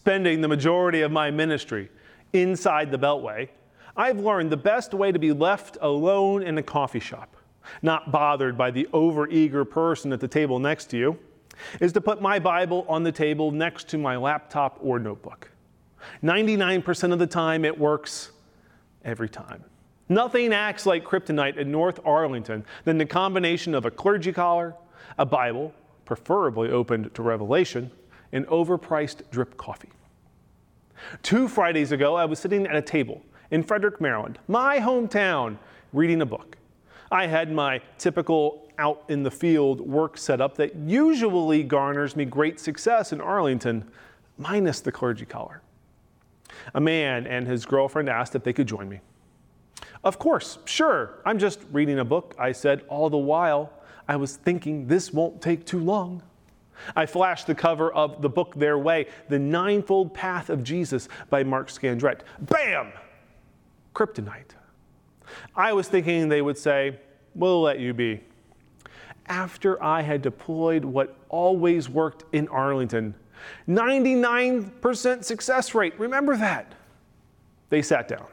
spending the majority of my ministry inside the Beltway, I've learned the best way to be left alone in a coffee shop, not bothered by the overeager person at the table next to you, is to put my Bible on the table next to my laptop or notebook. 99% of the time, it works every time. Nothing acts like kryptonite in North Arlington than the combination of a clergy collar, a Bible, preferably opened to Revelation, and overpriced drip coffee. Two Fridays ago, I was sitting at a table in Frederick, Maryland, my hometown, reading a book. I had my typical out in the field work setup that usually garners me great success in Arlington, minus the clergy collar. A man and his girlfriend asked if they could join me. Of course, sure, I'm just reading a book, I said, all the while I was thinking this won't take too long. I flashed the cover of the book their way, The Ninefold Path of Jesus by Mark Scandrette. Bam! Kryptonite. I was thinking they would say, We'll let you be. After I had deployed what always worked in Arlington 99% success rate, remember that. They sat down.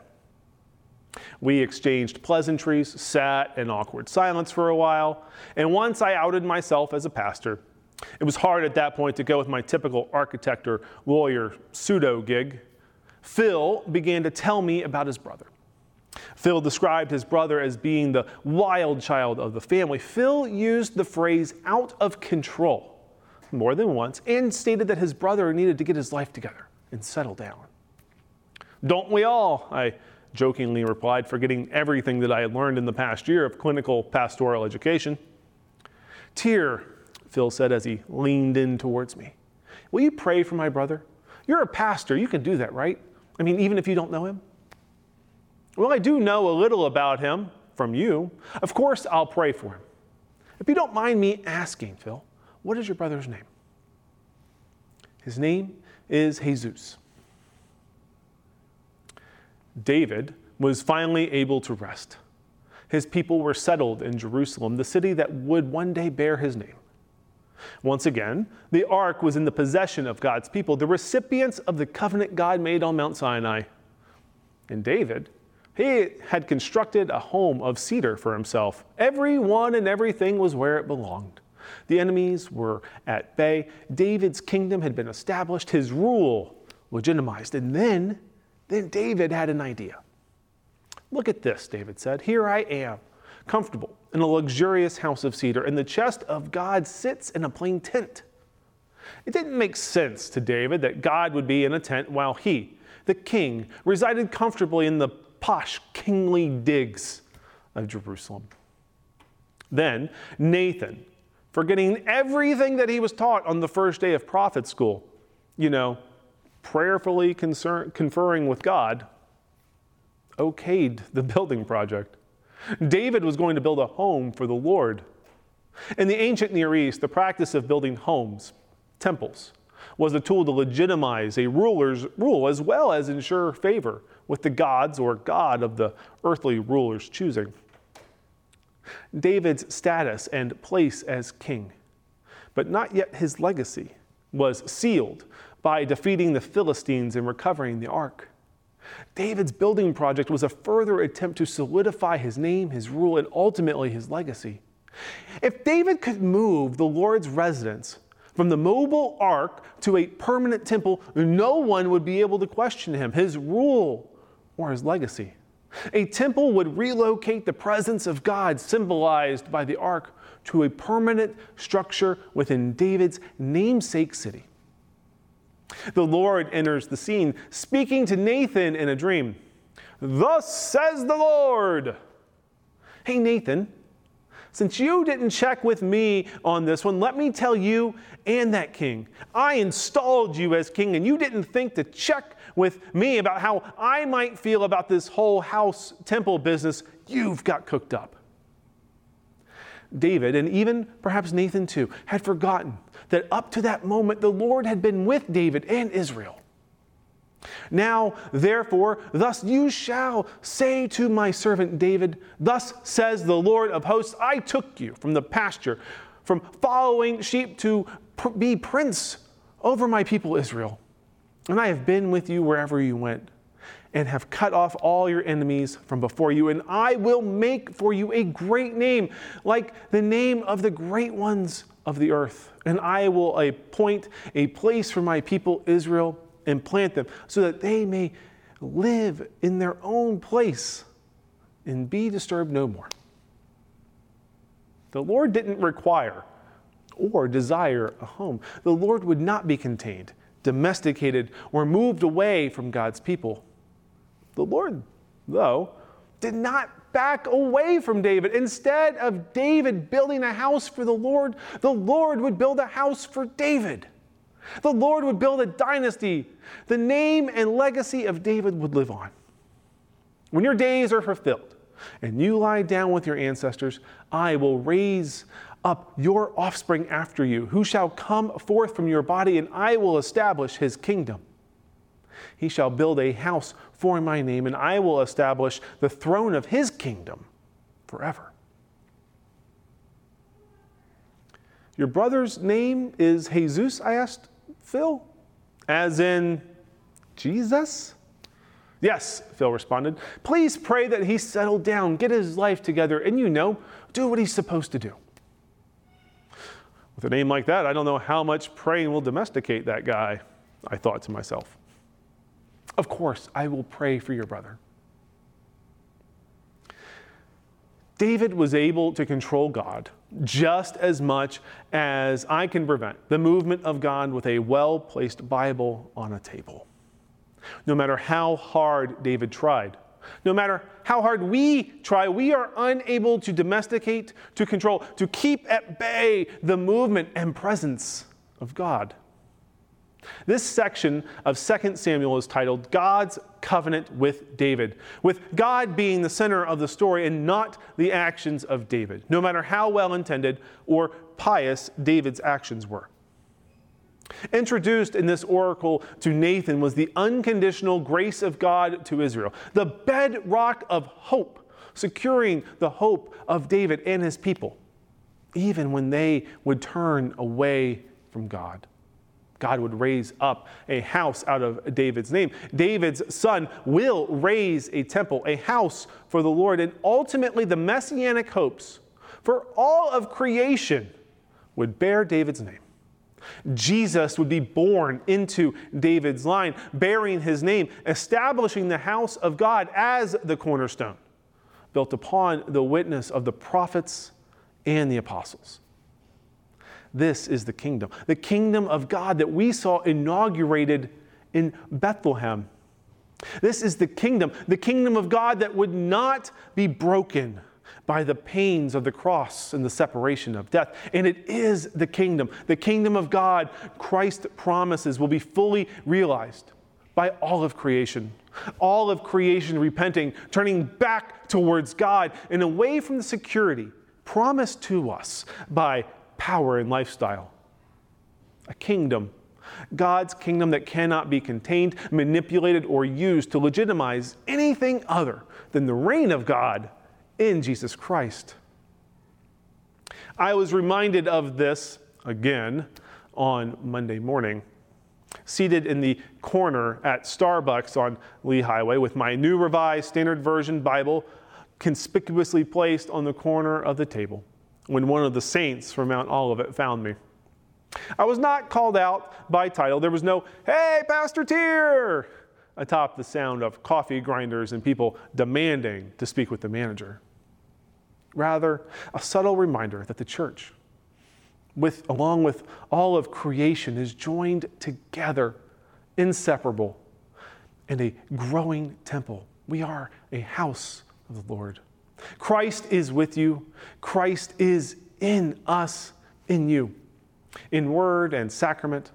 We exchanged pleasantries, sat in awkward silence for a while, and once I outed myself as a pastor, it was hard at that point to go with my typical architect or lawyer pseudo gig. Phil began to tell me about his brother. Phil described his brother as being the wild child of the family. Phil used the phrase out of control more than once and stated that his brother needed to get his life together and settle down. Don't we all? I jokingly replied, forgetting everything that I had learned in the past year of clinical pastoral education. Tear, Phil said as he leaned in towards me. Will you pray for my brother? You're a pastor. You can do that, right? I mean, even if you don't know him? Well, I do know a little about him from you. Of course, I'll pray for him. If you don't mind me asking, Phil, what is your brother's name? His name is Jesus. David was finally able to rest. His people were settled in Jerusalem, the city that would one day bear his name. Once again, the ark was in the possession of God's people, the recipients of the covenant God made on Mount Sinai. And David, he had constructed a home of cedar for himself. Everyone and everything was where it belonged. The enemies were at bay. David's kingdom had been established, his rule legitimized. And then, then David had an idea. Look at this, David said. Here I am, comfortable in a luxurious house of cedar, and the chest of God sits in a plain tent. It didn't make sense to David that God would be in a tent while he, the king, resided comfortably in the posh, kingly digs of Jerusalem. Then Nathan, forgetting everything that he was taught on the first day of prophet school, you know, prayerfully concern, conferring with God, okayed the building project. David was going to build a home for the Lord. In the ancient Near East, the practice of building homes, temples, was a tool to legitimize a ruler's rule as well as ensure favor with the gods or God of the earthly ruler's choosing. David's status and place as king, but not yet his legacy, was sealed by defeating the Philistines and recovering the ark. David's building project was a further attempt to solidify his name, his rule, and ultimately his legacy. If David could move the Lord's residence from the mobile ark to a permanent temple, no one would be able to question him, his rule, or his legacy. A temple would relocate the presence of God, symbolized by the ark, to a permanent structure within David's namesake city. The Lord enters the scene, speaking to Nathan in a dream. Thus says the Lord. Hey, Nathan, since you didn't check with me on this one, let me tell you and that king. I installed you as king, and you didn't think to check with me about how I might feel about this whole house temple business you've got cooked up. David, and even perhaps Nathan too, had forgotten that up to that moment the Lord had been with David and Israel. Now, therefore, thus you shall say to my servant David, Thus says the Lord of hosts, I took you from the pasture, from following sheep to be prince over my people Israel. And I have been with you wherever you went, and have cut off all your enemies from before you. And I will make for you a great name, like the name of the great ones of the earth. And I will appoint a place for my people Israel and plant them, so that they may live in their own place and be disturbed no more. The Lord didn't require or desire a home. The Lord would not be contained, domesticated, or moved away from God's people. The Lord, though, did not back away from David. Instead of David building a house for the Lord, the Lord would build a house for David. The Lord would build a dynasty. The name and legacy of David would live on. When your days are fulfilled and you lie down with your ancestors, I will raise up your offspring after you, who shall come forth from your body, and I will establish his kingdom. He shall build a house for my name, and I will establish the throne of his kingdom forever. Your brother's name is Jesus? I asked Phil. As in Jesus? Yes, Phil responded. Please pray that he settle down, get his life together, and you know, do what he's supposed to do. With a name like that, I don't know how much praying will domesticate that guy, I thought to myself. Of course, I will pray for your brother. David was able to control God just as much as I can prevent the movement of God with a well placed Bible on a table. No matter how hard David tried, no matter how hard we try, we are unable to domesticate, to control, to keep at bay the movement and presence of God. This section of 2 Samuel is titled God's Covenant with David, with God being the center of the story and not the actions of David, no matter how well intended or pious David's actions were. Introduced in this oracle to Nathan was the unconditional grace of God to Israel, the bedrock of hope, securing the hope of David and his people, even when they would turn away from God. God would raise up a house out of David's name. David's son will raise a temple, a house for the Lord, and ultimately the messianic hopes for all of creation would bear David's name. Jesus would be born into David's line, bearing his name, establishing the house of God as the cornerstone, built upon the witness of the prophets and the apostles. This is the kingdom, the kingdom of God that we saw inaugurated in Bethlehem. This is the kingdom, the kingdom of God that would not be broken by the pains of the cross and the separation of death. And it is the kingdom. The kingdom of God, Christ promises, will be fully realized by all of creation. All of creation repenting, turning back towards God and away from the security promised to us by power and lifestyle. A kingdom God's kingdom that cannot be contained, manipulated, or used to legitimize anything other than the reign of God in Jesus Christ. I was reminded of this again on Monday morning, seated in the corner at Starbucks on Lee Highway with my New Revised Standard Version Bible conspicuously placed on the corner of the table when one of the saints from Mount Olivet found me. I was not called out by title. There was no, hey, Pastor Tier, atop the sound of coffee grinders and people demanding to speak with the manager. Rather, a subtle reminder that the church, with, along with all of creation, is joined together, inseparable, in a growing temple. We are a house of the Lord. Christ is with you, Christ is in us, in you, in word and sacrament,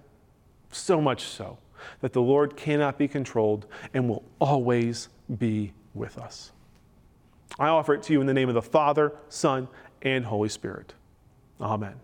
so much so that the Lord cannot be controlled and will always be with us. I offer it to you in the name of the Father, Son, and Holy Spirit. Amen.